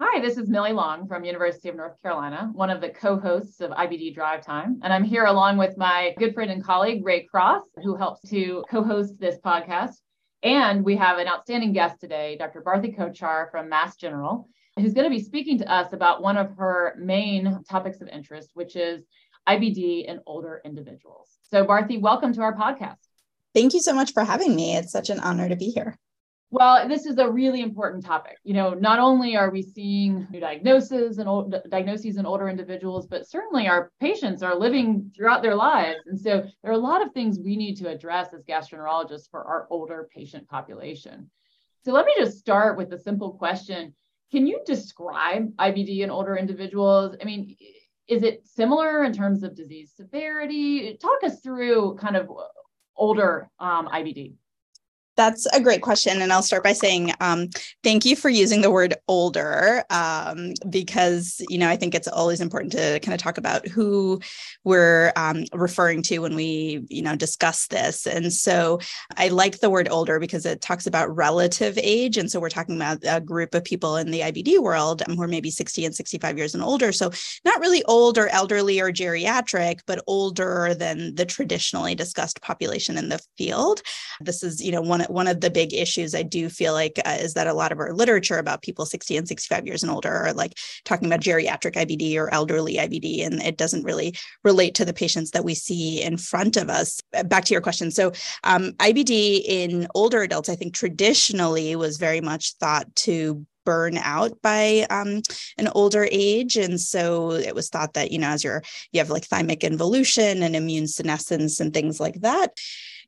Hi, this is Millie Long from University of North Carolina, one of the co-hosts of IBD Drive Time. And I'm here along with my good friend and colleague, Ray Cross, who helps to co-host this podcast. And we have an outstanding guest today, Dr. Bharti Kochar from Mass General, who's going to be speaking to us about one of her main topics of interest, which is IBD in older individuals. So Bharti, welcome to our podcast. Thank you so much for having me. It's such an honor to be here. Well, this is a really important topic. You know, not only are we seeing new diagnoses and old diagnoses in older individuals, but certainly our patients are living throughout their lives. And so there are a lot of things we need to address as gastroenterologists for our older patient population. So let me just start with a simple question. Can you describe IBD in older individuals? I mean, is it similar in terms of disease severity? Talk us through kind of older um, IBD. That's a great question. And I'll start by saying um, thank you for using the word older um, because, you know, I think it's always important to kind of talk about who we're um, referring to when we, you know, discuss this. And so I like the word older because it talks about relative age. And so we're talking about a group of people in the IBD world who are maybe 60 and 65 years and older. So not really old or elderly or geriatric, but older than the traditionally discussed population in the field. This is, you know, one one of the big issues I do feel like uh, is that a lot of our literature about people 60 and 65 years and older are like talking about geriatric IBD or elderly IBD, and it doesn't really relate to the patients that we see in front of us. Uh, back to your question. So, um, IBD in older adults, I think traditionally was very much thought to burn out by um, an older age and so it was thought that you know as you're you have like thymic involution and immune senescence and things like that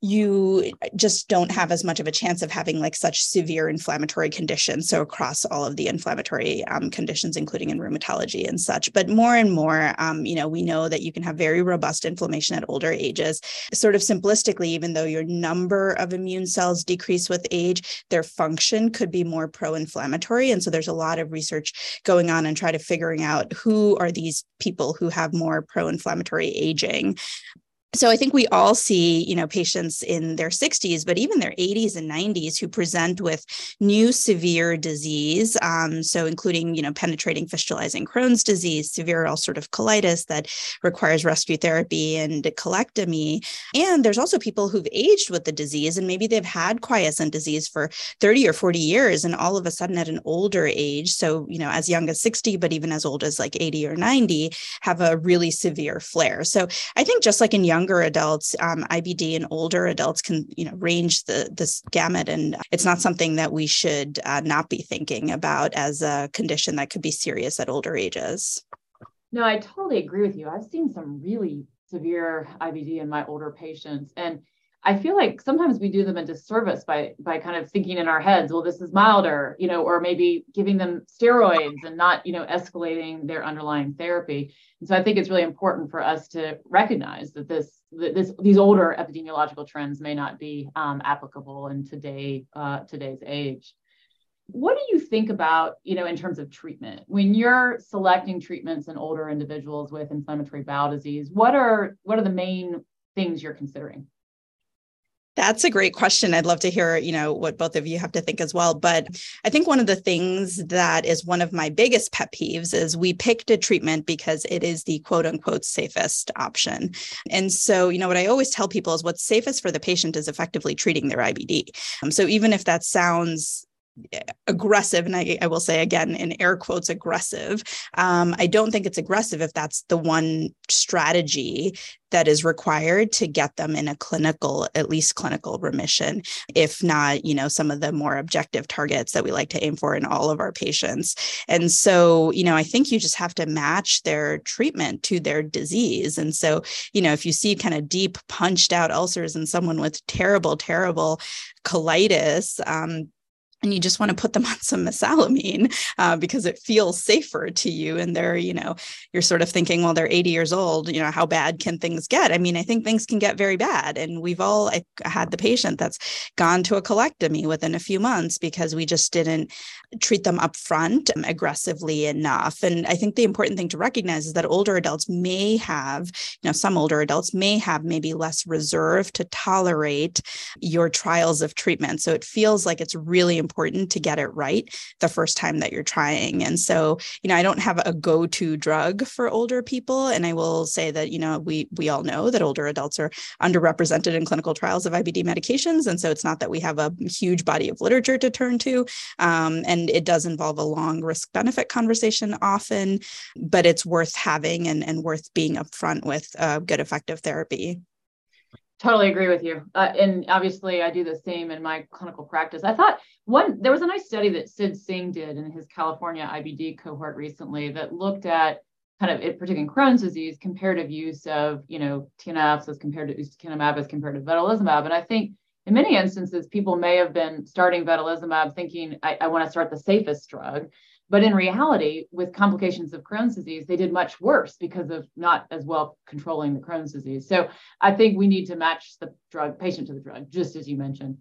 you just don't have as much of a chance of having like such severe inflammatory conditions. So across all of the inflammatory um, conditions, including in rheumatology and such. But more and more, um, you know, we know that you can have very robust inflammation at older ages. Sort of simplistically, even though your number of immune cells decrease with age, their function could be more pro-inflammatory. And so there's a lot of research going on and try to figuring out who are these people who have more pro-inflammatory aging so i think we all see you know patients in their 60s but even their 80s and 90s who present with new severe disease um, so including you know penetrating fistulizing crohn's disease severe ulcerative colitis that requires rescue therapy and colectomy. And there's also people who've aged with the disease and maybe they've had quiescent disease for 30 or 40 years and all of a sudden at an older age. So you know as young as 60 but even as old as like 80 or 90 have a really severe flare. So i think just like in young younger adults, um, IBD in older adults can, you know, range the this gamut, and it's not something that we should uh, not be thinking about as a condition that could be serious at older ages. No, I totally agree with you. I've seen some really severe IBD in my older patients, and I feel like sometimes we do them a disservice by by kind of thinking in our heads, well, this is milder, you know, or maybe giving them steroids and not, you know, escalating their underlying therapy. And so I think it's really important for us to recognize that this that this these older epidemiological trends may not be um, applicable in today uh, today's age. What do you think about, you know, in terms of treatment when you're selecting treatments in older individuals with inflammatory bowel disease? What are what are the main things you're considering? That's a great question. I'd love to hear, you know, what both of you have to think as well. But I think one of the things that is one of my biggest pet peeves is we picked a treatment because it is the quote unquote safest option. And so, you know, what I always tell people is what's safest for the patient is effectively treating their IBD. Um, so even if that sounds aggressive and I, I, will say again in air quotes aggressive. Um, i don't think it's aggressive if that's the one strategy that is required to get them in a clinical at least clinical remission if not you know some of the more objective targets that we like to aim for in all of our patients. And so you know i think you just have to match their treatment to their disease. And so you know if you see kind of deep punched out ulcers in someone with terrible terrible colitis um, and you just want to put them on some mesalamine uh, because it feels safer to you and they're you know you're sort of thinking well they're 80 years old you know how bad can things get? I mean i think things can get very bad and we've all I had the patient that's gone to a colectomy within a few months because we just didn't treat them up front aggressively enough and i think the important thing to recognize is that older adults may have you know some older adults may have maybe less reserve to tolerate your trials of treatment so it feels like it's really important important to get it right the first time that you're trying. And so, you know, I don't have a go-to drug for older people. And I will say that, you know, we we all know that older adults are underrepresented in clinical trials of IBD medications. And so it's not that we have a huge body of literature to turn to. Um, and it does involve a long risk benefit conversation often, but it's worth having and, and worth being upfront with good effective therapy. Totally agree with you. Uh, and obviously, I do the same in my clinical practice. I thought one, there was a nice study that Sid Singh did in his California IBD cohort recently that looked at kind of, particularly in Crohn's disease, comparative use of, you know, TNFs as compared to ustekinumab as compared to vedolizumab. And I think in many instances, people may have been starting vedolizumab thinking, I, I want to start the safest drug. But in reality, with complications of Crohn's disease, they did much worse because of not as well controlling the Crohn's disease. So I think we need to match the drug patient to the drug, just as you mentioned.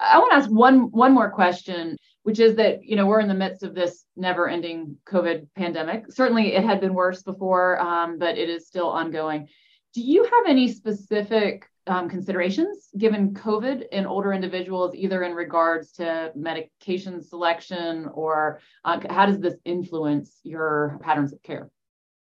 I want to ask one one more question, which is that you know we're in the midst of this never-ending COVID pandemic. Certainly, it had been worse before, um, but it is still ongoing. Do you have any specific um, considerations given COVID in older individuals, either in regards to medication selection or uh, how does this influence your patterns of care?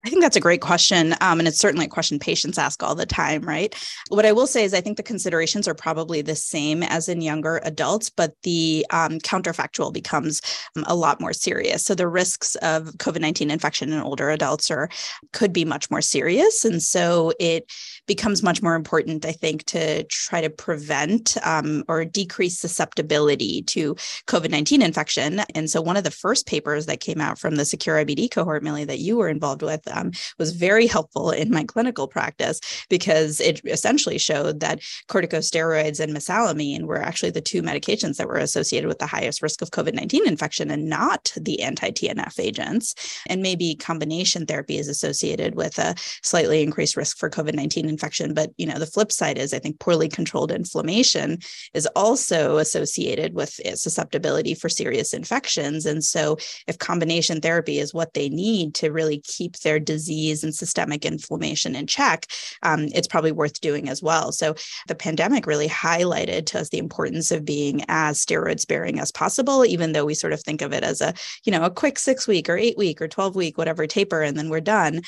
I think that's a great question. Um, and it's certainly a question patients ask all the time, right? What I will say is, I think the considerations are probably the same as in younger adults, but the um, counterfactual becomes um, a lot more serious. So the risks of COVID 19 infection in older adults are could be much more serious. And so it becomes much more important, I think, to try to prevent um, or decrease susceptibility to COVID 19 infection. And so one of the first papers that came out from the Secure IBD cohort, Millie, that you were involved with, um, was very helpful in my clinical practice because it essentially showed that corticosteroids and mesalamine were actually the two medications that were associated with the highest risk of COVID 19 infection and not the anti TNF agents. And maybe combination therapy is associated with a slightly increased risk for COVID 19 infection. But, you know, the flip side is I think poorly controlled inflammation is also associated with susceptibility for serious infections. And so if combination therapy is what they need to really keep their disease and systemic inflammation in check, um, it's probably worth doing as well. So the pandemic really highlighted to us the importance of being as steroid sparing as possible, even though we sort of think of it as a, you know, a quick six week or eight week or 12 week, whatever taper, and then we're done.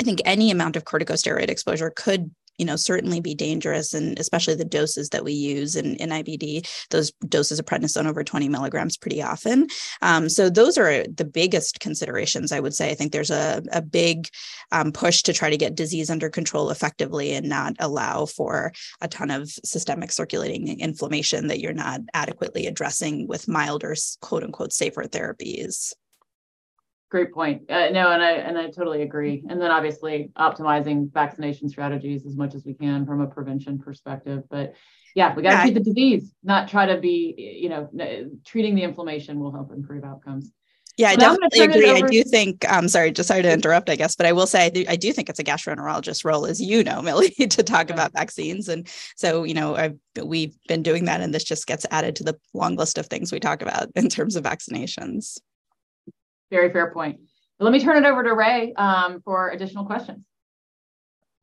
I think any amount of corticosteroid exposure could you know certainly be dangerous and especially the doses that we use in, in ibd those doses of prednisone over 20 milligrams pretty often. Um, so those are the biggest considerations i would say. I think there's a, a big um, push to try to get disease under control effectively and not allow for a ton of systemic circulating inflammation that you're not adequately addressing with milder quote unquote safer therapies Great point. Uh, no, and I and I totally agree. And then obviously optimizing vaccination strategies as much as we can from a prevention perspective. But yeah, we got to yeah. treat the disease, not try to be, you know, treating the inflammation will help improve outcomes. Yeah, I definitely agree. I do think, I'm um, sorry, just sorry to interrupt, I guess, but I will say I do, I do think it's a gastroenterologist role, as you know, Millie, to talk about vaccines. And so, you know, I've, we've been doing that, and this just gets added to the long list of things we talk about in terms of vaccinations. Very fair point. let me turn it over to Ray um, for additional questions.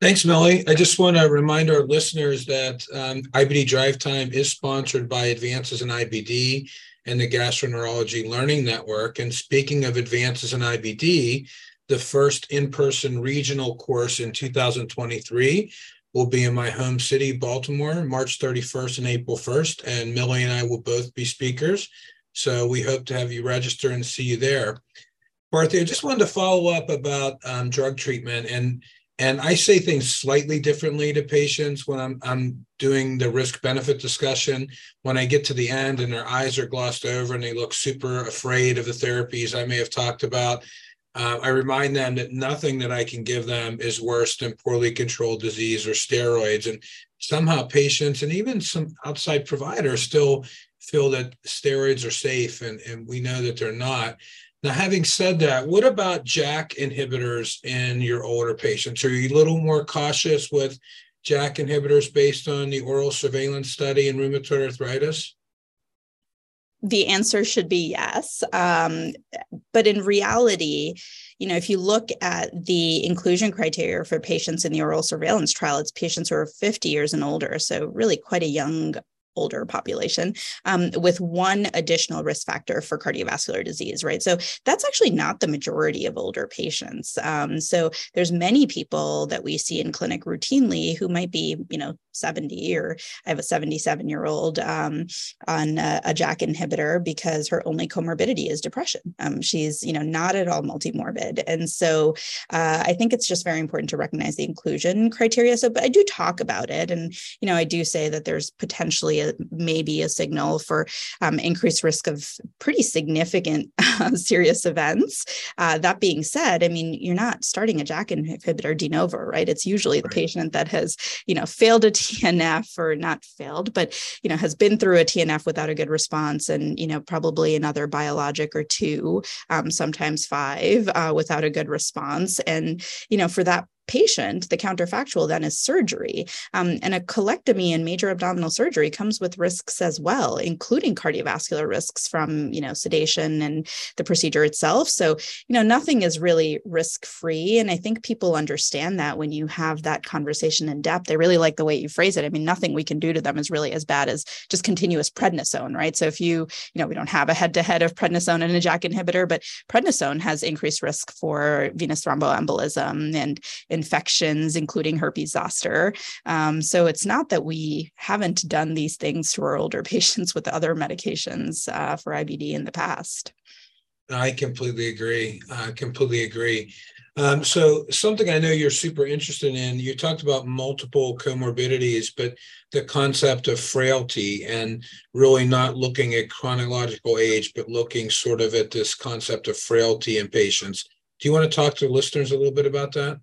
Thanks, Millie. I just want to remind our listeners that um, IBD Drive Time is sponsored by Advances in IBD and the Gastroenterology Learning Network. And speaking of Advances in IBD, the first in person regional course in 2023 will be in my home city, Baltimore, March 31st and April 1st. And Millie and I will both be speakers. So we hope to have you register and see you there. Bharti, I just wanted to follow up about um, drug treatment and and I say things slightly differently to patients when I'm I'm doing the risk benefit discussion. When I get to the end and their eyes are glossed over and they look super afraid of the therapies I may have talked about, uh, I remind them that nothing that I can give them is worse than poorly controlled disease or steroids. And somehow patients and even some outside providers still feel that steroids are safe, and, and we know that they're not. Now, having said that, what about JAK inhibitors in your older patients? Are you a little more cautious with JAK inhibitors based on the oral surveillance study in rheumatoid arthritis? The answer should be yes. Um, but in reality, you know, if you look at the inclusion criteria for patients in the oral surveillance trial, it's patients who are 50 years and older. So, really, quite a young older population um, with one additional risk factor for cardiovascular disease, right? So that's actually not the majority of older patients. Um, so there's many people that we see in clinic routinely who might be, you know, 70 or I have a 77 year old um, on a, a, JAK inhibitor because her only comorbidity is depression. Um, she's, you know, not at all multimorbid. And so uh, I think it's just very important to recognize the inclusion criteria. So, but I do talk about it. And, you know, I do say that there's potentially a, maybe a signal for um, increased risk of pretty significant uh, serious events. Uh, that being said, I mean, you're not starting a JAK inhibitor de novo, right? It's usually the patient that has, you know, failed a TNF or not failed, but you know has been through a TNF without a good response, and you know probably another biologic or two, um, sometimes five, uh, without a good response, and you know for that patient, the counterfactual then is surgery. Um, and a colectomy and major abdominal surgery comes with risks as well, including cardiovascular risks from, you know, sedation and the procedure itself. So, you know, nothing is really risk free. And I think people understand that when you have that conversation in depth, they really like the way you phrase it. I mean, nothing we can do to them is really as bad as just continuous prednisone, right? So if you, you know, we don't have a head to head of prednisone and a JAK inhibitor, but prednisone has increased risk for venous thromboembolism and infections, including herpes zoster. Um, so it's not that we haven't done these things to our older patients with other medications uh, for IBD in the past. I completely agree. I completely agree. Um, so something I know you're super interested in, you talked about multiple comorbidities, but the concept of frailty and really not looking at chronological age, but looking sort of at this concept of frailty in patients. Do you want to talk to listeners a little bit about that?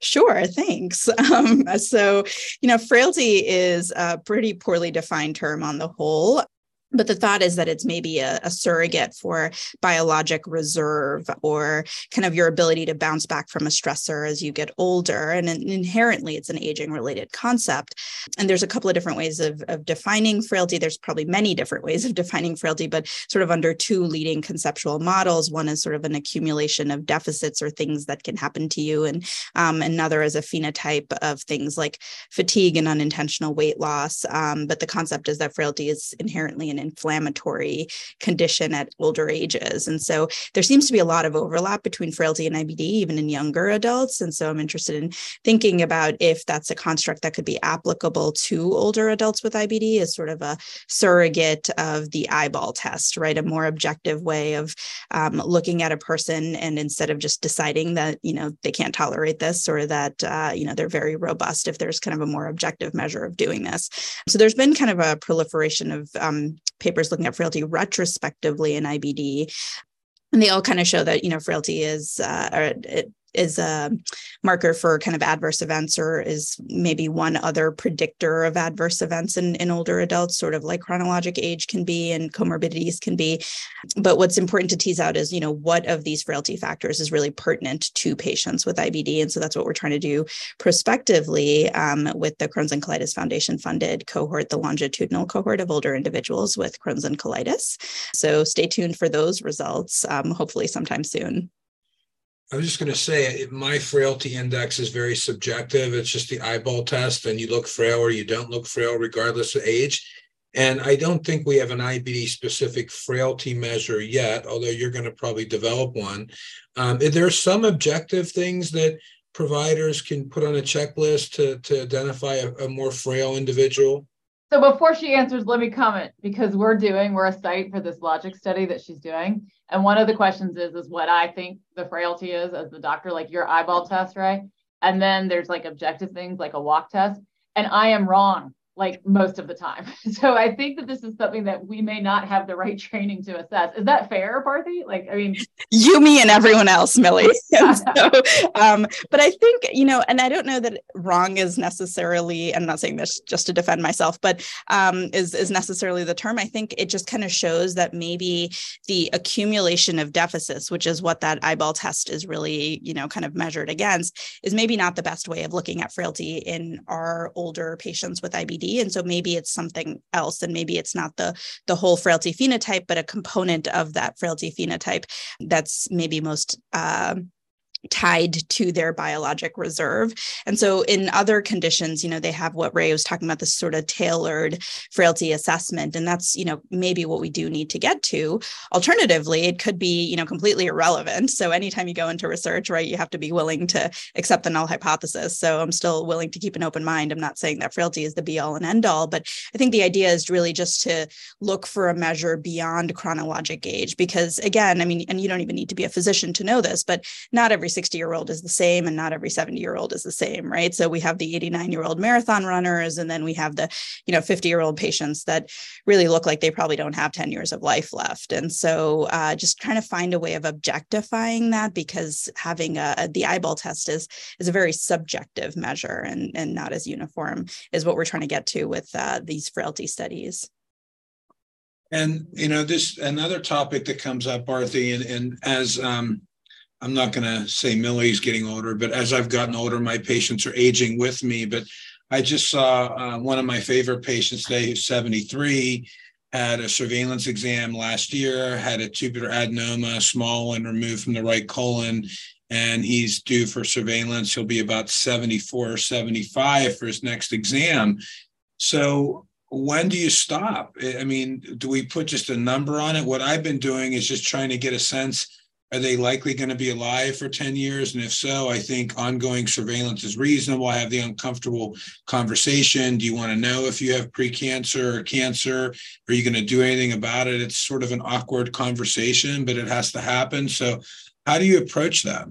Sure, thanks. Um, so, you know, frailty is a pretty poorly defined term on the whole but the thought is that it's maybe a, a, surrogate for biologic reserve or kind of your ability to bounce back from a stressor as you get older. And inherently it's an aging related concept. And there's a couple of different ways of, of defining frailty. There's probably many different ways of defining frailty but sort of under two leading conceptual models. One is sort of an accumulation of deficits or things that can happen to you. And um, another is a phenotype of things like fatigue and unintentional weight loss. Um, but the concept is that frailty is inherently an inflammatory condition at older ages. And so there seems to be a lot of overlap between frailty and IBD, even in younger adults. And so I'm interested in thinking about if that's a construct that could be applicable to older adults with IBD as sort of a surrogate of the eyeball test, right? A more objective way of um, looking at a person and instead of just deciding that, you know, they can't tolerate this or that, uh, you know, they're very robust, if there's kind of a more objective measure of doing this. So there's been kind of a proliferation of um, papers looking at frailty retrospectively in IBD and they all kind of show that you know frailty is uh, or it, is a marker for kind of adverse events or is maybe one other predictor of adverse events in, in older adults sort of like chronologic age can be and comorbidities can be. But what's important to tease out is you know what of these frailty factors is really pertinent to patients with ibd and so that's what we're trying to do prospectively um, with the crohn's and colitis foundation funded cohort the longitudinal cohort of older individuals with crohn's and colitis. So stay tuned for those results um, hopefully sometime soon I was just going to say, my frailty index is very subjective. It's just the eyeball test, and you look frail or you don't look frail, regardless of age. And I don't think we have an IBD specific frailty measure yet, although you're going to probably develop one. Um, there are some objective things that providers can put on a checklist to, to identify a, a more frail individual. So before she answers, let me comment because we're doing, we're a site for this logic study that she's doing. And one of the questions is, is what I think the frailty is as the doctor, like your eyeball test, right? And then there's like objective things like a walk test. And I am wrong like most of the time. So I think that this is something that we may not have the right training to assess. Is that fair, Bharti? Like, I mean, you, me, and everyone else, Millie. so, um, but I think, you know, and I don't know that wrong is necessarily, I'm not saying this just to defend myself, but um, is, is necessarily the term. I think it just kind of shows that maybe the accumulation of deficits, which is what that eyeball test is really, you know, kind of measured against, is maybe not the best way of looking at frailty in our older patients with IBD and so maybe it's something else and maybe it's not the the whole frailty phenotype but a component of that frailty phenotype that's maybe most uh, tied to their biologic reserve. And so in other conditions, you know, they have what Ray was talking about, this sort of tailored frailty assessment. And that's, you know, maybe what we do need to get to. Alternatively, it could be, you know, completely irrelevant. So anytime you go into research, right, you have to be willing to accept the null hypothesis. So I'm still willing to keep an open mind. I'm not saying that frailty is the be all and end all, but I think the idea is really just to look for a measure beyond chronologic age. Because again, I mean, and you don't even need to be a physician to know this, but not every 60 year old is the same and not every 70 year old is the same, right? So we have the 89 year old marathon runners, and then we have the, you know, 50 year old patients that really look like they probably don't have 10 years of life left. And so uh, just trying to find a way of objectifying that because having a, the eyeball test is, is a very subjective measure and, and not as uniform is what we're trying to get to with uh, these frailty studies. And you know, this another topic that comes up, Bharti, and, and as um, I'm not going to say Millie's getting older, but as I've gotten older, my patients are aging with me. But I just saw uh, one of my favorite patients today, who's 73, had a surveillance exam last year, had a tubular adenoma, small and removed from the right colon, and he's due for surveillance. He'll be about 74 or 75 for his next exam. So when do you stop? I mean, do we put just a number on it? What I've been doing is just trying to get a sense are they likely going to be alive for 10 years? And if so, I think ongoing surveillance is reasonable. I have the uncomfortable conversation. Do you want to know if you have precancer or cancer? Are you going to do anything about it? It's sort of an awkward conversation, but it has to happen. So, how do you approach that?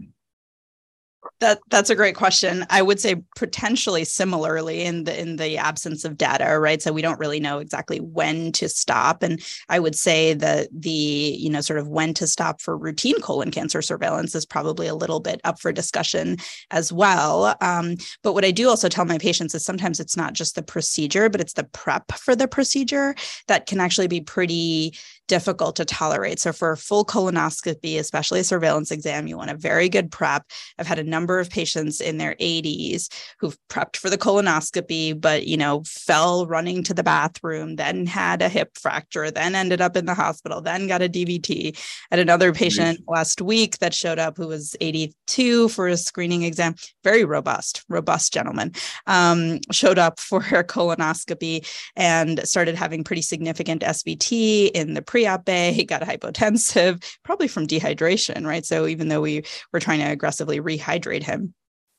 That that's a great question. I would say potentially similarly in the in the absence of data, right? So we don't really know exactly when to stop. And I would say that the, you know, sort of when to stop for routine colon cancer surveillance is probably a little bit up for discussion as well. Um, but what I do also tell my patients is sometimes it's not just the procedure, but it's the prep for the procedure that can actually be pretty difficult to tolerate. So for a full colonoscopy, especially a surveillance exam, you want a very good prep. I've had a number of patients in their 80s who've prepped for the colonoscopy, but you know, fell running to the bathroom, then had a hip fracture, then ended up in the hospital, then got a DVT. And another patient last week that showed up who was 82 for a screening exam, very robust, robust gentleman, um, showed up for her colonoscopy and started having pretty significant SVT in the pre-op bay, he got hypotensive, probably from dehydration, right? So even though we were trying to aggressively rehydrate him,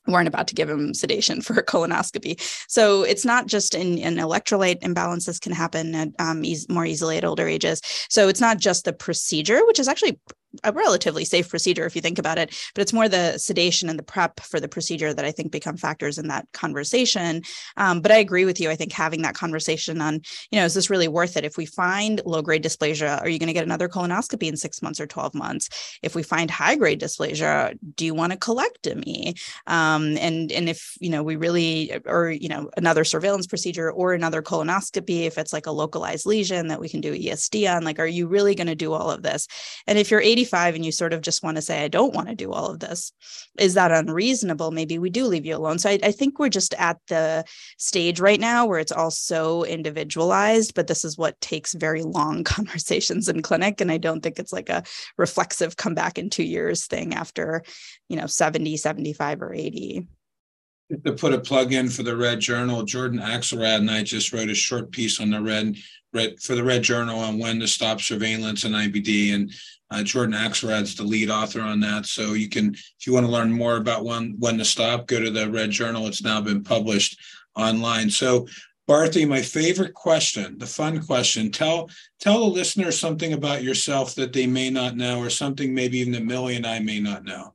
weren't about to give him sedation for a colonoscopy. So it's not just in, in electrolyte imbalances can happen at, um, e- more easily at older ages. So it's not just the procedure, which is actually a relatively safe procedure if you think about it but it's more the sedation and the prep for the procedure that i think become factors in that conversation. Um, but i agree with you. I think having that conversation on you know is this really worth it? If we find low grade dysplasia are you going to get another colonoscopy in six months or 12 months? If we find high grade dysplasia do you want a colectomy um, and and if you know we really or you know another surveillance procedure or another colonoscopy if it's like a localized lesion that we can do esd on like are you really going to do all of this? And if you're 80 85 and you sort of just want to say, I don't want to do all of this, is that unreasonable? Maybe we do leave you alone. So I, I think we're just at the stage right now where it's all so individualized, but this is what takes very long conversations in clinic. And I don't think it's like a reflexive come back in two years thing after, you know, 70, 75 or 80 to put a plug in for the Red Journal, Jordan Axelrad and I just wrote a short piece on the Red, Red for the Red Journal on when to stop surveillance and IBD, and uh, Jordan Axelrad's the lead author on that. So you can, if you want to learn more about when when to stop, go to the Red Journal. It's now been published online. So Bharti, my favorite question, the fun question. Tell tell the listener something about yourself that they may not know, or something maybe even that Millie and I may not know.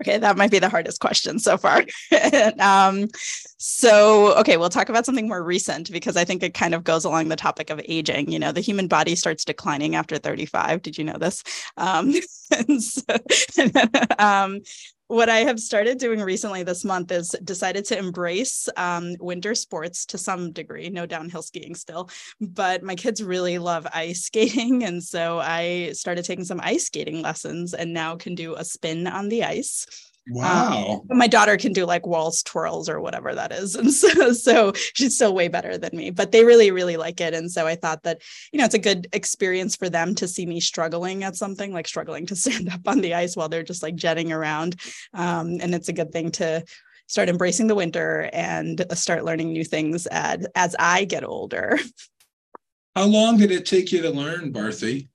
Okay, that might be the hardest question so far. um, so, okay, we'll talk about something more recent because I think it kind of goes along the topic of aging. You know, the human body starts declining after 35. Did you know this? Um, so, um, what I have started doing recently this month is decided to embrace um, winter sports to some degree, no downhill skiing still, but my kids really love ice skating. And so I started taking some ice skating lessons and now can do a spin on the ice Wow. Um, my daughter can do like waltz twirls or whatever that is. And so, so she's still way better than me, but they really, really like it. And so I thought that, you know, it's a good experience for them to see me struggling at something like struggling to stand up on the ice while they're just like jetting around. Um, and it's a good thing to start embracing the winter and start learning new things as, as I get older. How long did it take you to learn, Bharti?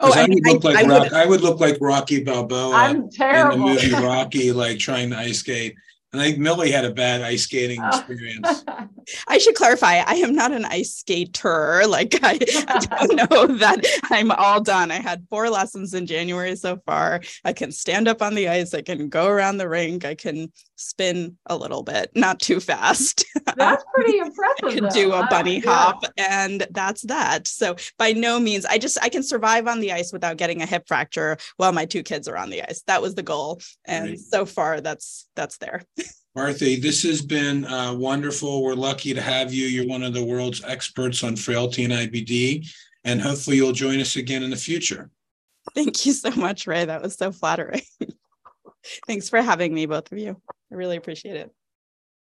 Oh, I, I, would look I, like I Rock, would, I would look like Rocky Balboa I'm in the movie Rocky, like trying to ice skate. And I think Millie had a bad ice skating Oh. experience. I should clarify. I am not an ice skater. Like I, I don't know that I'm all done. I had four lessons in January so far. I can stand up on the ice. I can go around the rink. I can spin a little bit, not too fast. That's pretty impressive. I can though. do a bunny yeah. hop, and that's that. So by no means, I just I can survive on the ice without getting a hip fracture while my two kids are on the ice. That was the goal, and Right. so far that's that's there. Bharti, this has been uh, wonderful. We're lucky to have you. You're one of the world's experts on frailty and IBD, and hopefully you'll join us again in the future. Thank you so much, Ray. That was so flattering. Thanks for having me, both of you. I really appreciate it.